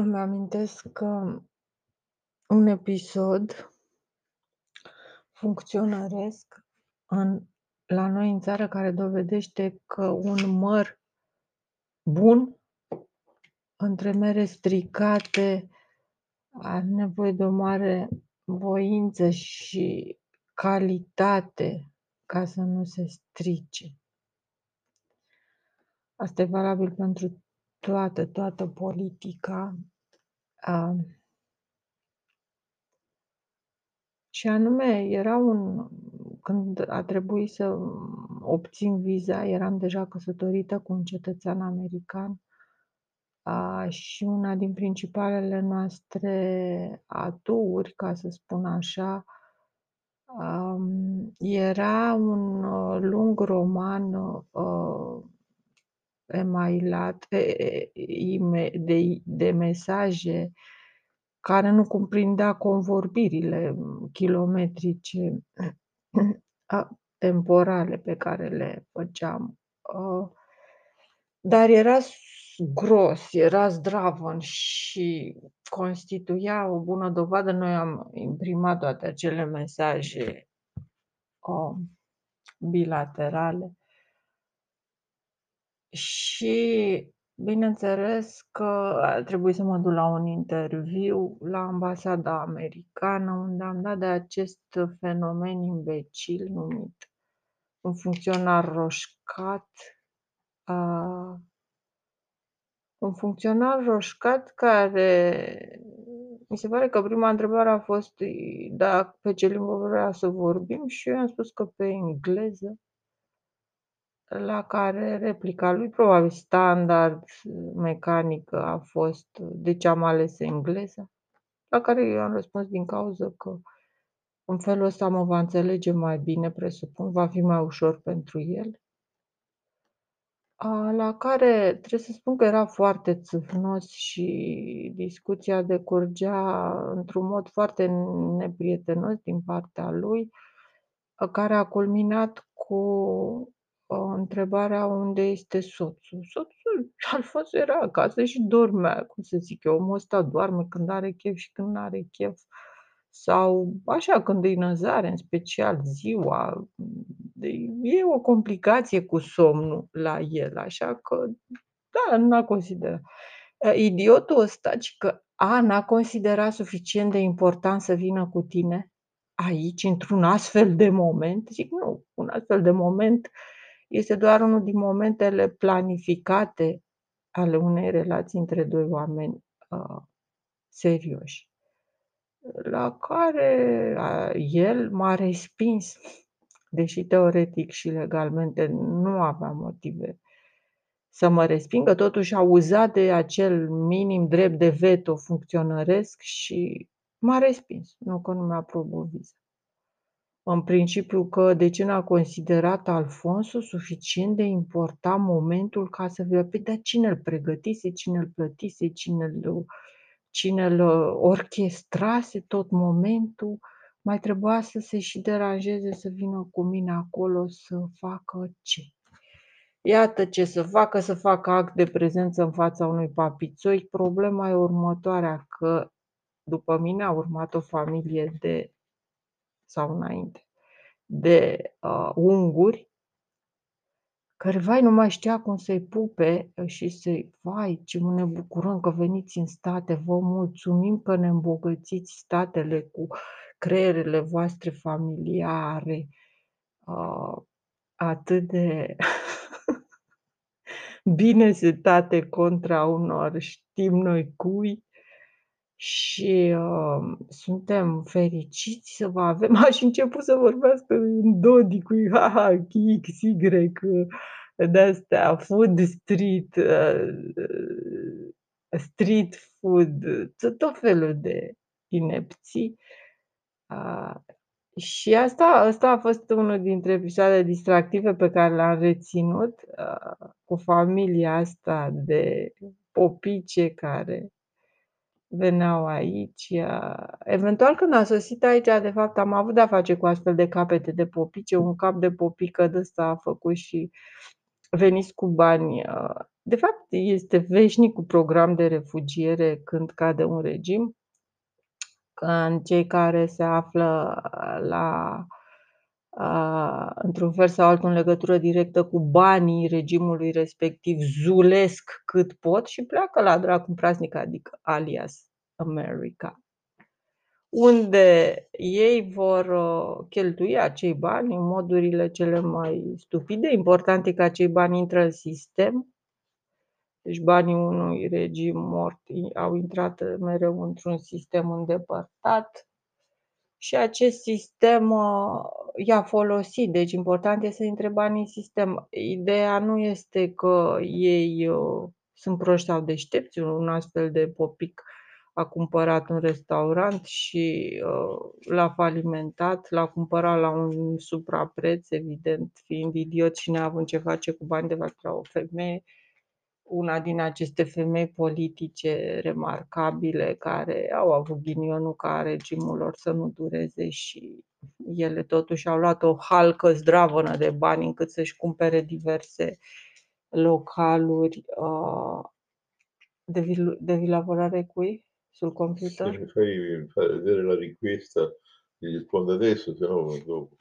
Îmi amintesc că un episod funcționăresc în la noi în țară care dovedește că un măr bun între mere stricate are nevoie de o mare voință și calitate ca să nu se strice. Asta e valabil pentru toată, toată politica. A, și anume, era un când a trebuit să obțin viza, eram deja căsătorită cu un cetățean american. A, și una din principalele noastre aturi, ca să spun așa, um, era un uh, lung roman uh, emailat de, de mesaje care nu cuprindea convorbirile kilometrice temporale pe care le făceam. Dar era gros, era zdravăn și constituia o bună dovadă. Noi am imprimat toate acele mesaje bilaterale și bineînțeles că a trebuit să mă duc la un interviu la ambasada americană, unde am dat de acest fenomen imbecil numit un funcționar roșcat, un funcționar roșcat care mi se pare că prima întrebare a fost da, pe ce limbă vrea să vorbim și eu i-am spus că pe engleză. La care replica lui, probabil standard, mecanică, a fost de ce am ales engleza, la care eu am răspuns din cauză că în felul ăsta mă va înțelege mai bine, presupun, va fi mai ușor pentru el. La care trebuie să spun că era foarte țâfnos și discuția decurgea într-un mod foarte neprietenos din partea lui, care a culminat cu întrebarea unde este soțul. Soțul Alfonso era acasă și dormea, cum să zic eu, omul ăsta doarme când are chef și când nu are chef. Sau așa, când e năzare, în special ziua, e o complicație cu somnul la el, așa că, da, n-a considerat. Idiotul ăsta, că a, n-a considerat suficient de important să vină cu tine aici, într-un astfel de moment. Zic, nu, un astfel de moment este doar unul din momentele planificate ale unei relații între doi oameni uh, serioși. La care uh, el m-a respins, deși teoretic și legalmente nu avea motive să mă respingă, totuși a uzat de acel minim drept de veto funcționăresc și m-a respins, nu că nu mi-a aprobat viza în principiu că de ce n-a considerat Alfonso suficient de important momentul ca să vedea, păi dar cine îl pregătise, cine îl plătise, cine îl, cine îl orchestrase tot momentul, mai trebuia să se și deranjeze să vină cu mine acolo să facă ce? Iată ce să facă, să facă act de prezență în fața unui papițoi. Problema e următoarea, că după mine a urmat o familie de sau înainte, de uh, unguri, care, vai, nu mai știa cum să-i pupe și să-i, vai, ce ne bucurăm că veniți în state, vă mulțumim că ne îmbogățiți statele cu creierele voastre familiare, uh, atât de bine setate contra unor știm noi cui, și uh, suntem fericiți să vă avem. Aș început să vorbească în Dodi cu ha, ha, X, Y, de-astea, food street, uh, street food, tot felul de inepții. Uh, și asta, asta a fost unul dintre episoadele distractive pe care le-am reținut uh, cu familia asta de popice care veneau aici. Eventual când a sosit aici, de fapt, am avut de-a face cu astfel de capete de popice. Un cap de popică de ăsta a făcut și veniți cu bani. uh, De fapt, este veșnicul program de refugiere când cade un regim, când cei care se află la, uh, într-un fel sau altul, în legătură directă cu banii regimului respectiv, zulesc cât pot și pleacă la dracu praznic, adică alias America unde ei vor uh, cheltui acei bani în modurile cele mai stupide. Important e că acei bani intră în sistem. Deci banii unui regim mort au intrat mereu într-un sistem îndepărtat și acest sistem uh, i-a folosit. Deci important este să intre banii în sistem. Ideea nu este că ei uh, sunt proști sau deștepți, un astfel de popic a cumpărat un restaurant și uh, l-a falimentat, l-a cumpărat la un suprapreț, evident, fiind idiot și neavând ce face cu bani de la o femeie, una din aceste femei politice remarcabile care au avut ghinionul ca regimul lor să nu dureze și ele totuși au luat o halcă zdravănă de bani încât să-și cumpere diverse localuri uh, de, vil- de lavorare cui? sul computer? Se mi fai fare vedere la richiesta, ti rispondo adesso, se no dopo.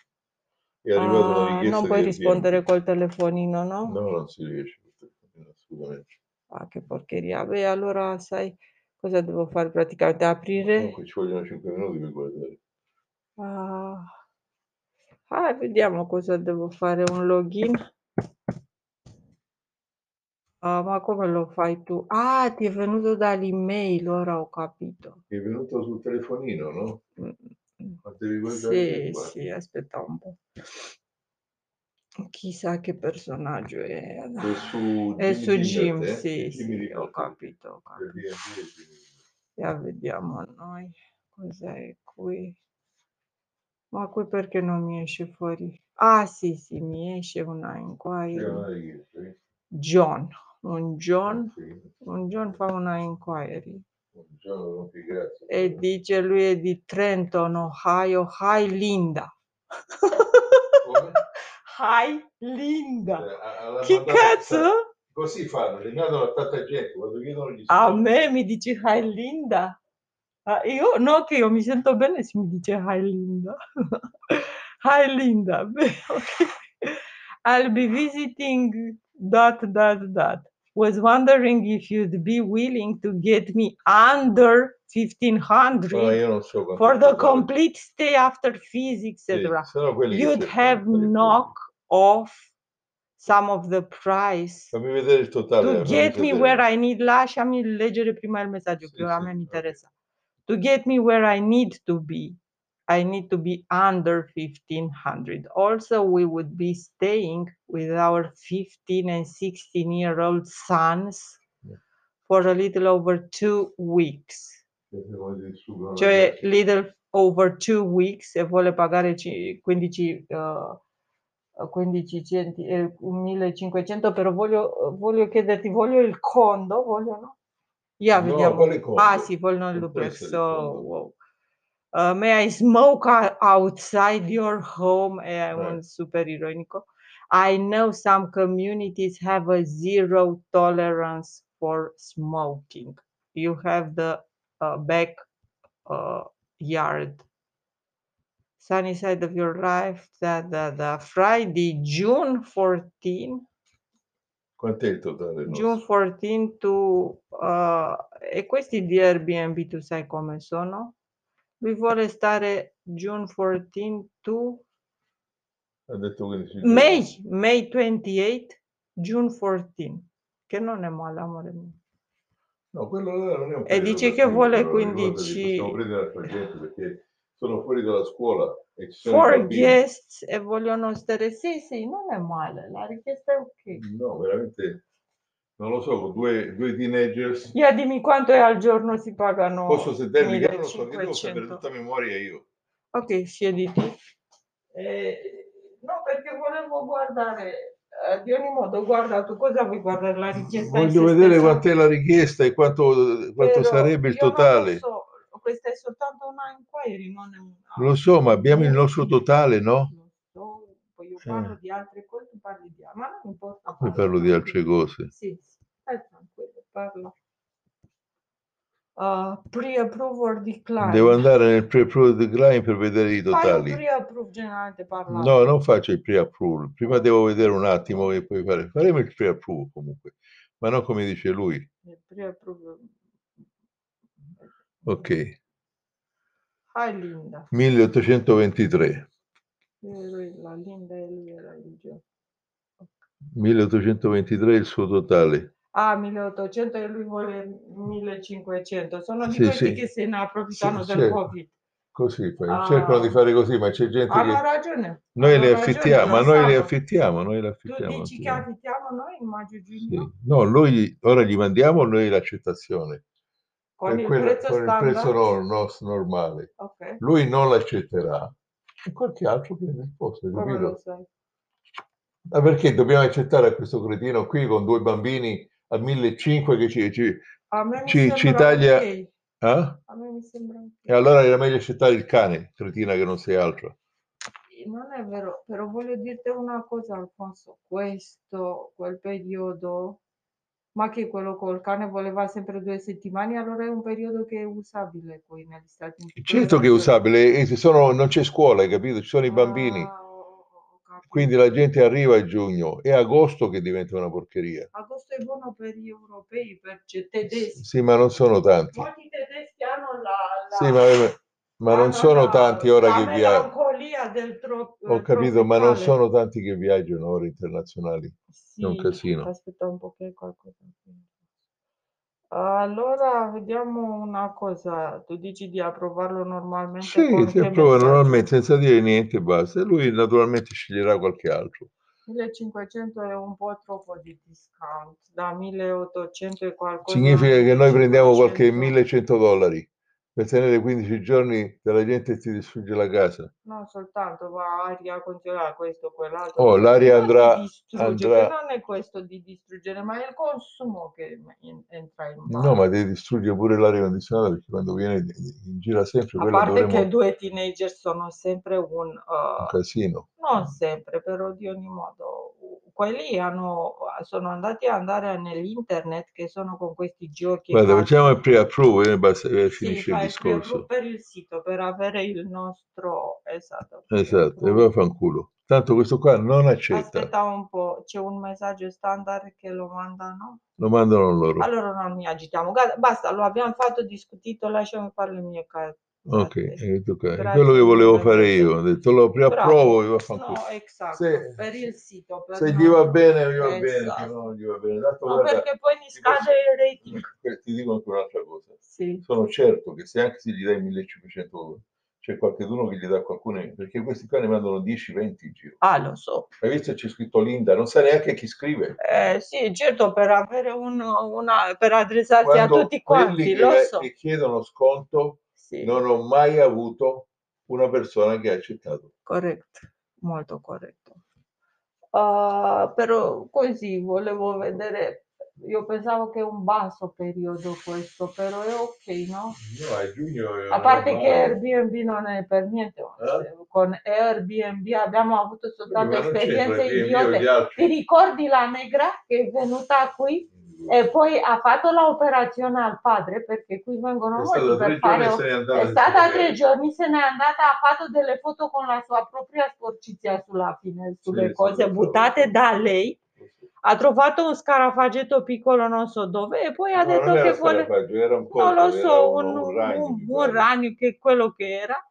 È arrivata una Ah, richiesta non puoi di rispondere Airbnb. col telefonino, no? No, non si riesce col telefonino, assolutamente. Ah, che porcheria. Beh, allora sai cosa devo fare praticamente? Aprire? Comunque ci vogliono 5 minuti per guardare. Ah, hai, vediamo cosa devo fare. Un login. Ah, ma come lo fai tu? Ah, ti è venuto dall'email, ora ho capito. È venuto sul telefonino, no? Mm, mm. Ma devi guardare Sì, qua. sì, aspetta un po'. Chissà che personaggio è. È su È su Jim, eh? sì, sì, ho capito, ho capito. Ya vediamo noi cos'è qui. Ma qui perché non mi esce fuori? Ah sì, sì, mi esce una inquiry. John, un John, un John fa una inquiry e dice lui è di Trenton, Ohio. Hi Linda. Linda. Eh, Che cazzo? Così fanno, li mandano a tanta gente quando chiedono gli A soldi. me mi dici hi Linda? Ah, io no, che io mi sento bene se mi dice hi Linda. hi Linda. Beh, ok. I'll be visiting dot dot dot. Was wondering if you'd be willing to get me under 1500 No, so for the complete stay after fees, Sì, etc. che You'd have knock off some of the price. Fammi vedere il totale. To get me vedere. where I need, lasciami leggere prima il messaggio, Sì, che ora a sì, me mi interessa. To get me where I need to be, I need to be under 1500. Also, we would be staying with our 15 and 16 year old sons Yeah. for a little over two weeks. Perché come ti distruggono la Cioè, little over two weeks e vuole pagare ci- 15, uh, 15 centi, eh, 1500, però voglio, voglio chiederti, voglio il condo, voglio no? Yeah, No, vediamo. quale condo? Ah sì, vogliono il duplex, so, condo. wow. Uh, may I smoke outside your home? È un Eh. super ironico. I know some communities have a zero tolerance for smoking. You have the uh, back uh, yard. Sunny side of your life, da, da, da. Friday, June 14, Quant'è il totale? June nostro? 14 to... uh, e questi di Airbnb tu sai come sono? Lui vuole stare June 14 to Ha detto 15 giorni. May, May 28, June 14, che non è male, amore mio. No, quello non è un E dice che vuole però, ricordati, 15 Possiamo prendere altra gente perché sono fuori dalla scuola e ci sono bambini. guests e vogliono stare... Sì, sì, non è male, la richiesta è ok. No, veramente, non lo so, con due, due teenagers. Ya dimmi quanto è al giorno si pagano Posso sentirmi che non lo so, che devo 1500. sapere tutta memoria io. Ok, siediti. Eh, no, perché volevo guardare, di ogni modo, guarda, tu cosa vuoi guardare la richiesta Voglio vedere quant'è la richiesta e quanto, quanto sarebbe il io non lo totale. so, questa è soltanto una inquiry, non è una... Lo so, ma abbiamo il nostro totale, no? Lo so, poi io parlo di altre cose, tu parli di ma non importa. Poi parlo di altre cose. Sì, sì, stai tranquillo, parla. Uh, pre-approve or decline. Devo andare nel pre-approve decline per vedere i totali. No, non faccio il pre-approve. Prima devo vedere un attimo e poi fare. Faremo il pre-approve comunque, ma non come dice lui. Il pre-approve. Ok, Hai Linda. 1823. Io lui, la Linda e lui era il Gio. 1823 il suo totale. Ah, 1800 e lui vuole 1500. Sono di Sì, questi sì. che se ne approfittano Sì, del certo. Covid. Così. Ah. Cercano di fare così, ma c'è gente Hanno che ragione. noi hanno le ragione, affittiamo, ma noi le affittiamo, noi le Tu affittiamo. dici sì. che affittiamo noi in maggio Sì. No, noi ora gli mandiamo noi l'accettazione. Con il quello- prezzo con il prezzo no- no- normale. Ok, Lui non l'accetterà e qualche altro prende il posto? Ma perché dobbiamo accettare questo cretino qui con due bambini a 1500 che ci... ci- Ci- ci taglia- eh? E allora era meglio accettare il cane, cretina che non sei altro. Non è vero, però voglio dirti una cosa, Alfonso. Questo, quel periodo, ma che quello col cane voleva sempre due settimane, allora è un periodo che è usabile qui negli Stati Uniti. Certo che è usabile, e se sono- non c'è scuola, hai capito? Ci sono i bambini. Ah, capito. Quindi la gente arriva a giugno, è agosto che diventa una porcheria. Agosto è buono per gli europei, per i tedeschi. Sì, ma non sono tanti. Molti tedeschi hanno la, la, Sì, ma, ma non hanno sono tanti ora che viaggiano. Ho capito, ma non sono tanti che viaggiano ora internazionali. Sì, un casino. Aspetta un po' che qualcosa. Allora, vediamo una cosa. Tu dici di approvarlo normalmente Sì, si approva normalmente senza dire niente, basta. E lui naturalmente sceglierà qualche altro. 1500 è un po' troppo di discount, da 1800 e qualcosa. Significa che noi prendiamo qualche 1500. 1100 dollari per tenere 15 giorni che la gente ti distrugge la casa. No, soltanto va aria condizionata, questo, quell'altro. Oh, l'aria andrà- andrà- che non è questo di distruggere, ma è il consumo che in- entra in No, mano. ma devi distruggere pure l'aria condizionata perché quando viene in gira sempre A parte dovremo che due teenager sono sempre un... uh, un casino. non sempre, però di ogni modo. Quelli hanno, sono andati ad andare nell'internet che sono con questi giochi. Guarda, cazzo. facciamo il pre-approve e basta, e Sì, finisce il discorso. per il sito, per avere il nostro... Esatto. Esatto, e poi fanculo. Tanto questo qua non accetta, Aspetta un po', c'è un messaggio standard che lo mandano? lo mandano loro. Allora non mi agitiamo. Basta, lo abbiamo fatto, discutito, lasciami fare le mie cose. Ok, e tocca- è quello che volevo fare io. Ho detto lo vaffanculo. No, esatto, Se- per il sito. Per Se non- gli va bene, gli va bene, se Esatto. no gli va bene. Tanto No, guarda, perché poi mi scade posso- il rating. Eh, Ti dico anche un'altra cosa. Sì. Sono certo che se anche se gli dai 1500 euro, c'è qualcuno che gli dà qualcuno, perché questi qua ne mandano 10-20 in giro. Ah, lo so. Hai visto c'è scritto Linda, non sa neanche chi scrive. Eh, sì, certo, per avere un, una, per adressarsi a Quando tutti quelli quanti, lo so. che chiedono sconto, Sì, non ho mai avuto una persona che ha accettato. corretto, molto corretto. Ah, però così volevo vedere, io pensavo che è un basso periodo questo, però è ok, no? No, a giugno è A parte che normale. Airbnb non è per niente, Eh? con Airbnb abbiamo avuto soltanto esperienze idiote. Ti ricordi la negra che è venuta qui e poi ha fatto l'operazione al padre perché qui vengono È molti per fare è senza stata tre giorni, se n'è andata, ha fatto delle foto con la sua propria sporcizia sulla fine, sulle sì, cose buttate da lei. Ha trovato un scarafagetto piccolo, non so dove, e poi ha detto non che vuole. Non lo so, un, un, un ragno, un- ragno che è quello che era.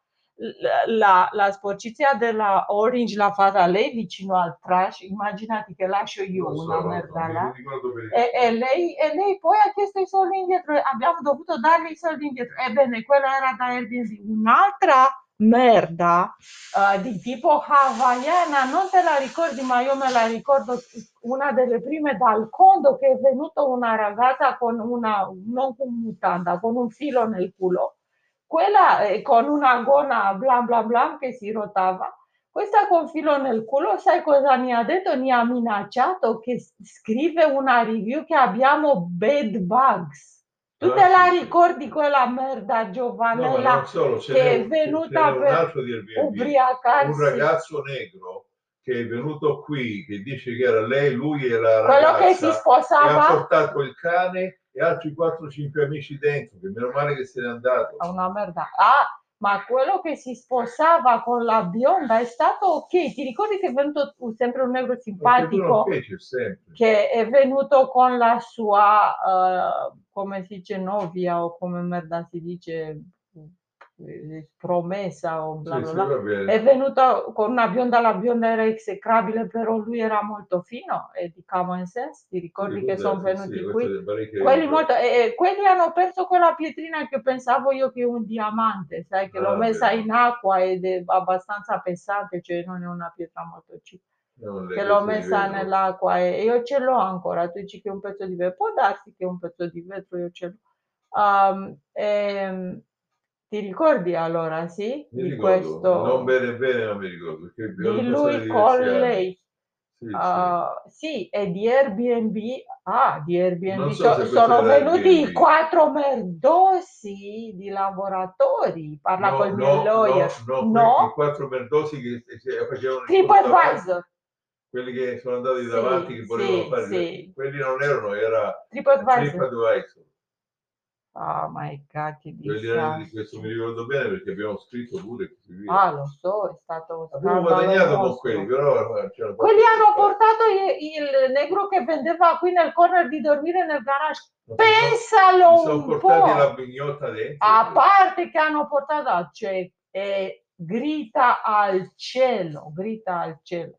La, la sporcizia della Orange l'ha fatta lei vicino al trash. Immaginati che lascio io so, una merda là. E, e lei, e lei poi ha chiesto i soldi indietro, abbiamo dovuto dargli i soldi indietro. Ebbene, quella era da Airbnb. Un'altra merda eh, di tipo hawaiana, non te la ricordi, ma io me la ricordo una delle prime dal condo che è venuta una ragazza con una, non con mutanda, con un filo nel culo, quella eh, con una gonna bla bla bla che si rotava. Questa con filo nel culo, sai cosa mi ha detto? Mi ha minacciato che scrive una review che abbiamo bed bugs. Tu Ah, te la ricordi quella merda No, Giovanella non solo, che è venuta per ubriacarsi? Un ragazzo negro che è venuto qui, che dice che era lei, lui e la quello che si ragazza, e ha sposava portato il cane e altri 4-5 amici dentro, che meno male che se n'è andato. è una merda. Ah, ma quello che si sposava con la bionda è stato ok. Ti ricordi che è venuto sempre un negro simpatico che è venuto con la sua, eh, come si dice, novia o come merda si dice, promessa o bla bla sì, bla. È venuto con una bionda, la bionda era execrabile, però lui era molto fino e di common sense. Ti ricordi che sono venuti sì, qui? Quelli, molto, e- e quelli hanno perso quella pietrina che pensavo io che è un diamante, sai, che l'ho Ah, messa vero. in acqua ed è abbastanza pesante, cioè non è una pietra molto le Che l'ho messa nell'acqua e io ce l'ho ancora. Tu dici che è un pezzo di vetro, può darsi che è un pezzo di vetro, io ce l'ho. Um, ehm, ti ricordi allora, sì? Mi Di ricordo, questo, non bene bene, non mi ricordo, perché di lui con lei. Sì, sì. Ah, sì, e di Airbnb, ah, di Airbnb so so- sono venuti Airbnb. quattro merdosi di lavoratori. Parla No, col mio no, lawyer. no, no, No? quattro merdosi che facevano TripAdvisor, quelli che sono andati Sì, davanti che volevano sì, fare, sì. quelli non erano, era TripAdvisor. TripAdvisor. Ah, my God, che disastro. questo mi ricordo bene perché abbiamo scritto pure. Ah, lo so, è stato Abbiamo guadagnato con quelli, però eh, Quelli hanno portato il, il negro che vendeva qui nel corner di dormire nel garage. Pensalo Mi sono un portati po'. la mignotta dentro. A parte che hanno portato cioè, e grita al cielo, grita al cielo.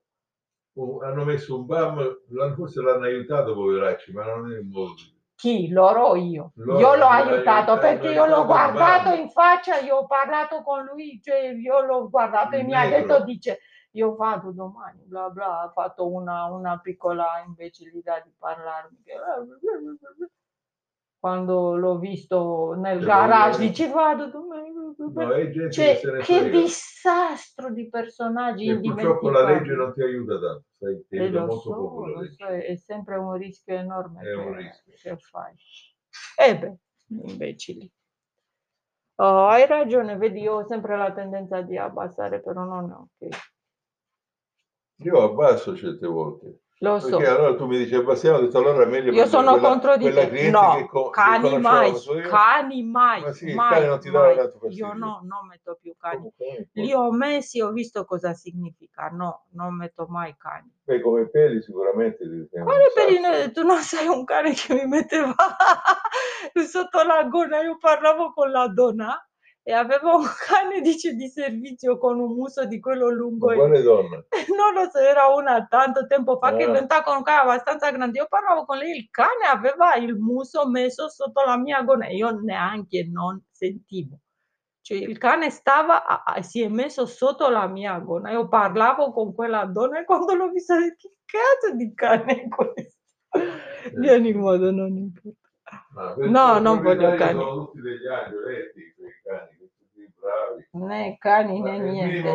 Oh, hanno messo un BAM, forse l'hanno aiutato poveracci, ma non è il modo di... Chi? Loro o io? Loro io l'ho aiutato perché io l'ho guardato in faccia, io ho parlato con lui, cioè io l'ho guardato e Il mi ha detto, dice, io vado domani, bla bla, ha fatto una, una piccola imbecillità di parlarmi. Quando l'ho visto nel Cioè, garage, dice vado domani. No, Cioè, che disastro di personaggi E purtroppo la legge non ti aiuta tanto, sai, ti E aiuta lo molto so, poco la lo legge. so, è è sempre un rischio enorme È un che, rischio. che fai. E beh, imbecilli. Oh, hai ragione, vedi, io ho sempre la tendenza di abbassare, però non è ok. Io abbasso certe volte. Lo so. Perché allora tu mi dici abbassiamo, ho detto allora è meglio Io sono quella, contro di te. No, co- cani mai, cani mai, Ma sì, mai, cane non ti tanto Io no, non metto più cani. Comunque. Li ho messi, ho visto cosa significa. No, non metto mai cani. Beh, come peli sicuramente Quale pelino? Tu non sei un cane che mi metteva sotto la gonna. Io parlavo con la donna e aveva un cane, dice, di servizio con un muso di quello lungo. E- quale donna? Non lo so, era una tanto tempo fa che è Ah. venuta con un cane abbastanza grande. Io parlavo con lei, il cane aveva il muso messo sotto la mia gonna. Io neanche non sentivo. Cioè, il cane stava, a- a- si è messo sotto la mia gonna. Io parlavo con quella donna e quando l'ho vista, che cazzo di cane è questo? Di ogni modo, non importa. No, non voglio cani. Sono tutti degli angioletti, quei cani, bravi. Né cani né niente.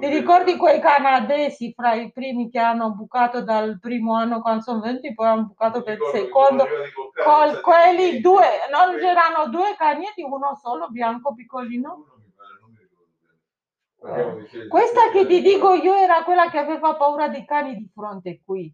ti ricordi quei canadesi fra i primi che hanno bucato dal primo anno quando sono venuti, poi hanno bucato per il secondo? Con quelli due, non c'erano due cagnetti, uno solo, bianco piccolino. Sei- Questa che ti dico io era quella che aveva paura dei cani di fronte qui.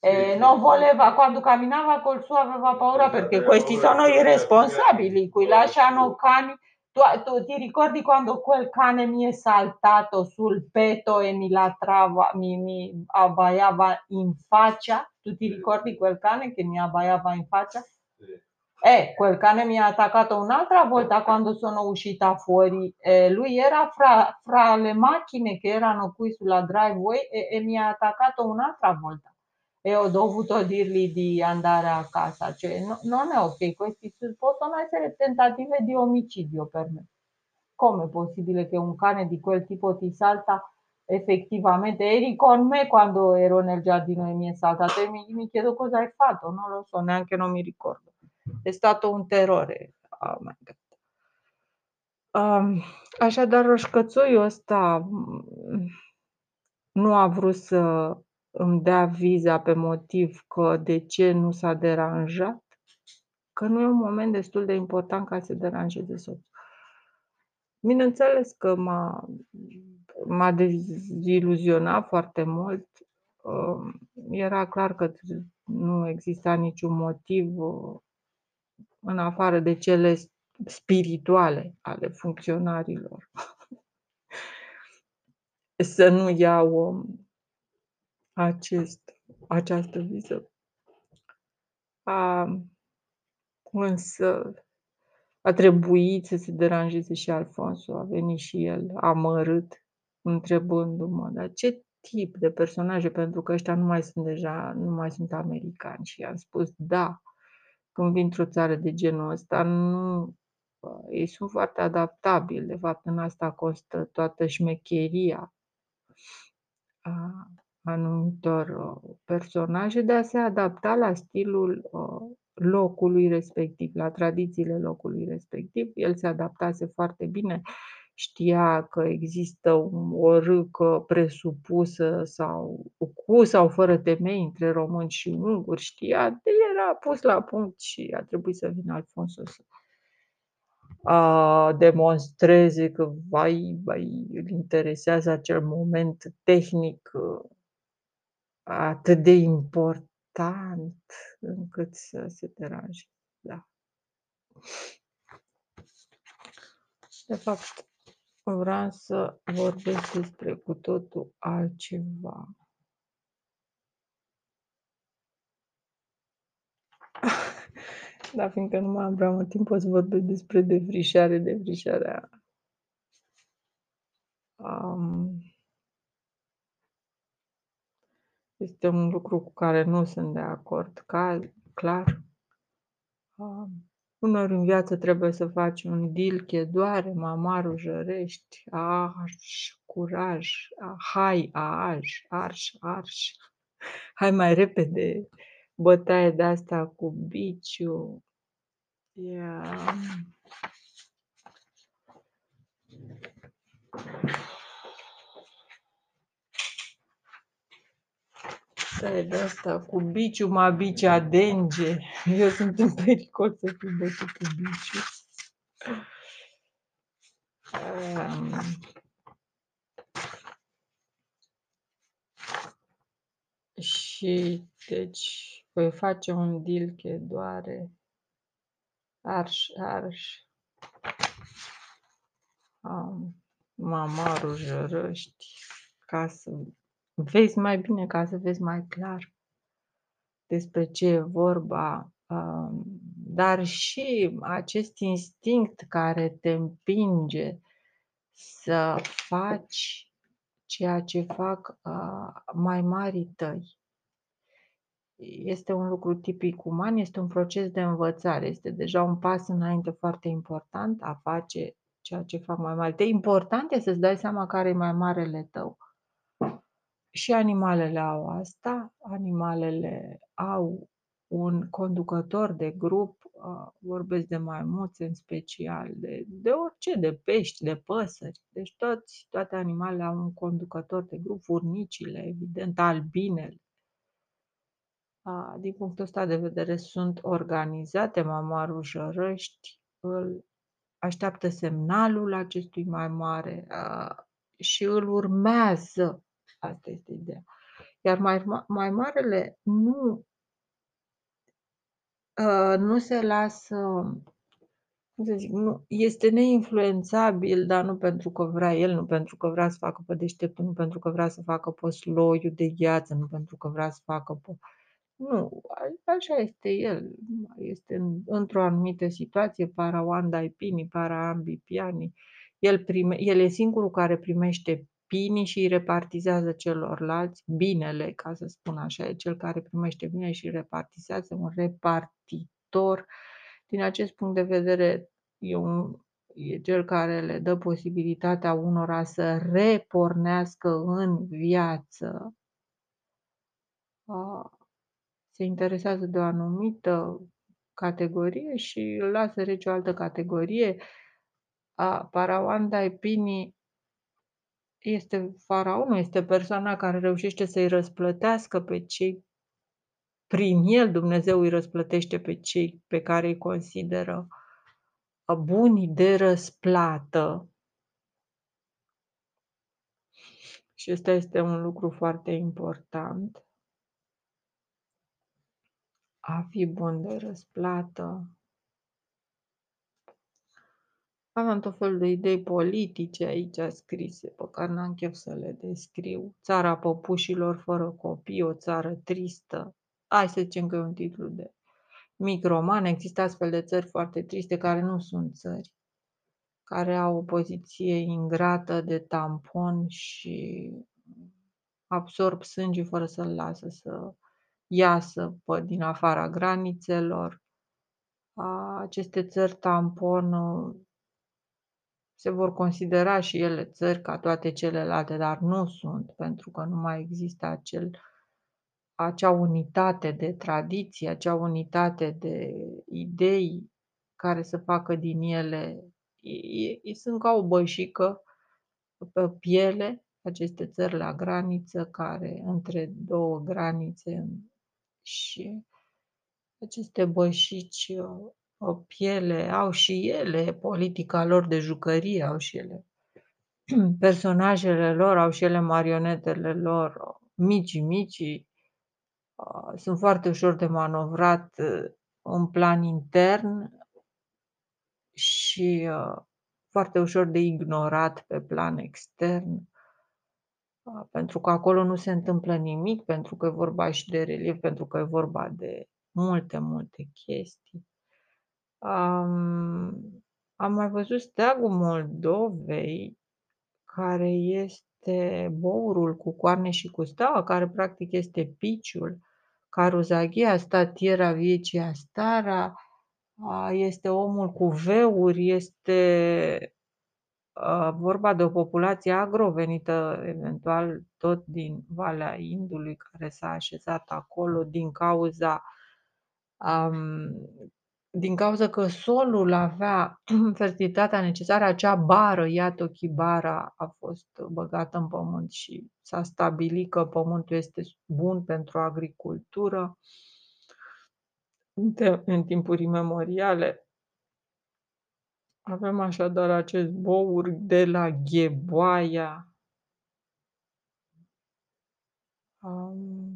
Sì, E sì, non sì. voleva, quando camminava col suo aveva paura perché questi sono i qui cani, lasciano sì. cani. Tu, tu ti ricordi quando quel cane mi è saltato sul petto e mi latrava, mi, mi abbaiava in faccia? Tu ti ricordi quel cane che mi abbaiava in faccia? Eh, quel cane mi ha attaccato un'altra volta quando sono uscita fuori. Eh, lui era fra, fra le macchine che erano qui sulla driveway e, e mi ha attaccato un'altra volta. E ho dovuto dirgli di andare a casa. Cioè, no- non è ok, questi possono essere tentative di omicidio per me. Come è possibile che un cane di quel tipo ti salta effettivamente? Eri con me quando ero nel giardino e mi è saltato e mi, mi chiedo cosa hai fatto, non lo so, neanche non mi ricordo. È stato un terore. Oh my God. Um, așadar, roșcățoiul ăsta mm, nu a vrut să îmi dea viza pe motiv că de ce nu s-a deranjat, că nu e un moment destul de important ca să deranjeze soțul. Bineînțeles că m-a m-a deziluzionat foarte mult. Um, era clar că nu exista niciun motiv, uh, în afară de cele spirituale ale funcționarilor să nu iau, um, acest această viză. A însă a trebuit să se deranjeze și Alfonso, a venit și el amărât, întrebându-mă: „Dar ce tip de personaje, pentru că ăștia nu mai sunt deja nu mai sunt americani?” Și i-am spus: „Da, când vii într-o țară de genul ăsta, nu ei sunt foarte adaptabili, de fapt în asta constă toată șmecheria a anumitor personaje de a se adapta la stilul, uh, locului respectiv, la tradițiile locului respectiv.” El se adaptase foarte bine, știa că există o râcă presupusă sau cu sau fără temei între români și unguri, știa, era pus la punct și a trebuit să vină Alfonso să a demonstreze că, vai, vai, îl interesează acel moment tehnic atât de important încât să se deranjeze, da. De fapt, vreau să vorbesc despre cu totul altceva. Dar fiindcă nu mai am prea mult timp, o să vorbesc despre defrișare, defrișarea um este un lucru cu care nu sunt de acord, ca clar. Um, uneori în viață trebuie să faci un deal, chedoare, mamarul jărești, arș, curaj, hai, aș, arș, arș, hai mai repede, bătaie de asta cu biciul. Yeah. Bătaie de asta cu biciul, ma bici adânge. Eu sunt în pericol să fiu bătut cu biciul. Um Și, deci, voi face un deal, chedoare. Arș, arș. Um, mamarul jărăști, ca să vezi mai bine, ca să vezi mai clar despre ce e vorba, um, dar și acest instinct care te împinge să faci ceea ce fac, uh, mai marii tăi. Este un lucru tipic uman, este un proces de învățare, este deja un pas înainte foarte important a face ceea ce fac mai marii tăi. Important e să-ți dai seama care e mai marele tău. Și animalele au asta, animalele au un conducător de grup, uh, vorbesc de maimuțe în special, de de orice, de pești, de păsări, deci toți toate animalele au un conducător de grup, furnicile, evident, albinele. A, din punctul ăsta de vedere sunt organizate, mamarul jărăști îl așteaptă semnalul acestui mai mare, a, și îl urmează. Asta este ideea. Iar mai ma mai marele nu uh, nu se lasă, cum să zic, nu este neinfluențabil, dar nu pentru că vrea el, nu pentru că vrea să facă pe deșteptul, nu pentru că vrea să facă pe sloiul de gheață, nu pentru că vrea să facă pe nu, a așa este el, este în într-o anumită situație, para Wanda pini, para ambi piani. El prime el e singurul care primește pinii și îi repartizează celorlalți binele, ca să spun așa, e cel care primește bine și îi repartizează, un repartitor. Din acest punct de vedere, e un e cel care le dă posibilitatea unora să repornească în viață. A se interesează de o anumită categorie și îl lasă rece o altă categorie. A para Wanda pini este faraonul, este persoana care reușește să-i răsplătească pe cei prin el Dumnezeu îi răsplătește pe cei pe care îi consideră buni de răsplată. Și ăsta este un lucru foarte important. A fi bun de răsplată. Aveam tot felul de idei politice aici scrise, pe care n-am chef să le descriu. Țara păpușilor fără copii, o țară tristă. Hai să zicem că e un titlu de mic roman. Există astfel de țări foarte triste care nu sunt țări, care au o poziție ingrată de tampon și absorb sânge fără să-l lasă să iasă pe din afara granițelor. Aceste țări tampon se vor considera și ele țări ca toate celelalte, dar nu sunt, pentru că nu mai există acel, acea unitate de tradiție, acea unitate de idei care să facă din ele, ei sunt ca o bășică pe piele, aceste țări la graniță, care între două granițe și aceste bășici o piele, au și ele politica lor de jucărie, au și ele. Personajele lor, au și ele marionetele lor, mici, mici, sunt foarte ușor de manovrat în plan intern și foarte ușor de ignorat pe plan extern, pentru că acolo nu se întâmplă nimic, pentru că e vorba și de relief, pentru că e vorba de multe, multe chestii. Am am mai văzut steagul Moldovei, care este bourul cu coarne și cu steaua, care practic este piciul. Caruzaghia, statiera viecii stara, este omul cu veuri, este vorba de o populație agro venită eventual tot din Valea Indului, care s-a așezat acolo din cauza um, din cauza că solul avea fertilitatea necesară, acea bară, iată bara a fost băgată în pământ și s-a stabilit că pământul este bun pentru agricultură de, în timpuri imemoriale. Avem așadar acest bour de la Gheboaia. Um,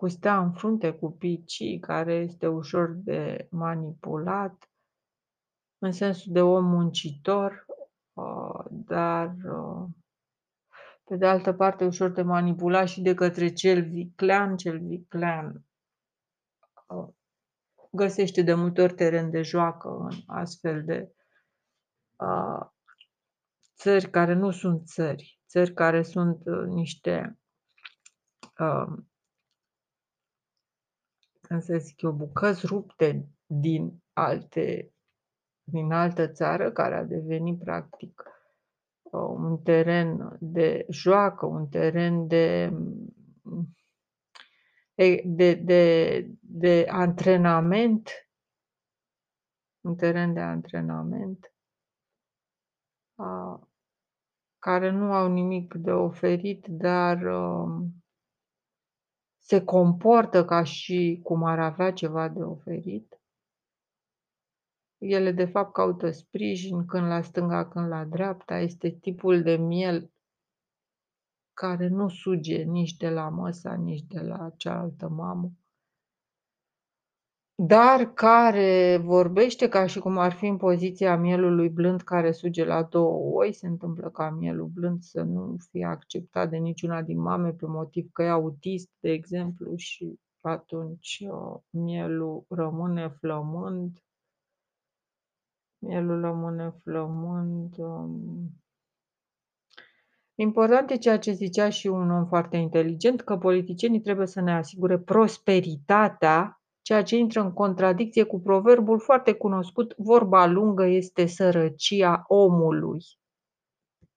cu stea în frunte cu picii, care este ușor de manipulat, în sensul de om muncitor, uh, dar uh, pe de altă parte ușor de manipulat și de către cel viclean, cel viclean uh, găsește de multe ori teren de joacă în astfel de țări care nu sunt țări, țări care sunt niște cum să zic eu, bucăți rupte din alte din altă țară, care a devenit practic uh, un teren de joacă, un teren de de, de, de antrenament, un teren de antrenament, uh, care nu au nimic de oferit, dar uh, se comportă ca și cum ar avea ceva de oferit. Ele de fapt caută sprijin când la stânga, când la dreapta. Este tipul de miel care nu suge nici de la măsa, nici de la cealaltă mamă dar care vorbește ca și cum ar fi în poziția mielului blând care suge la două oi. Se întâmplă ca mielul blând să nu fie acceptat de niciuna din mame pe motiv că e autist, de exemplu, și atunci uh, mielul rămâne flămând. Mielul rămâne flămând. Um, important e ceea ce zicea și un om foarte inteligent, că politicienii trebuie să ne asigure prosperitatea ceea ce intră în contradicție cu proverbul foarte cunoscut, vorba lungă este sărăcia omului.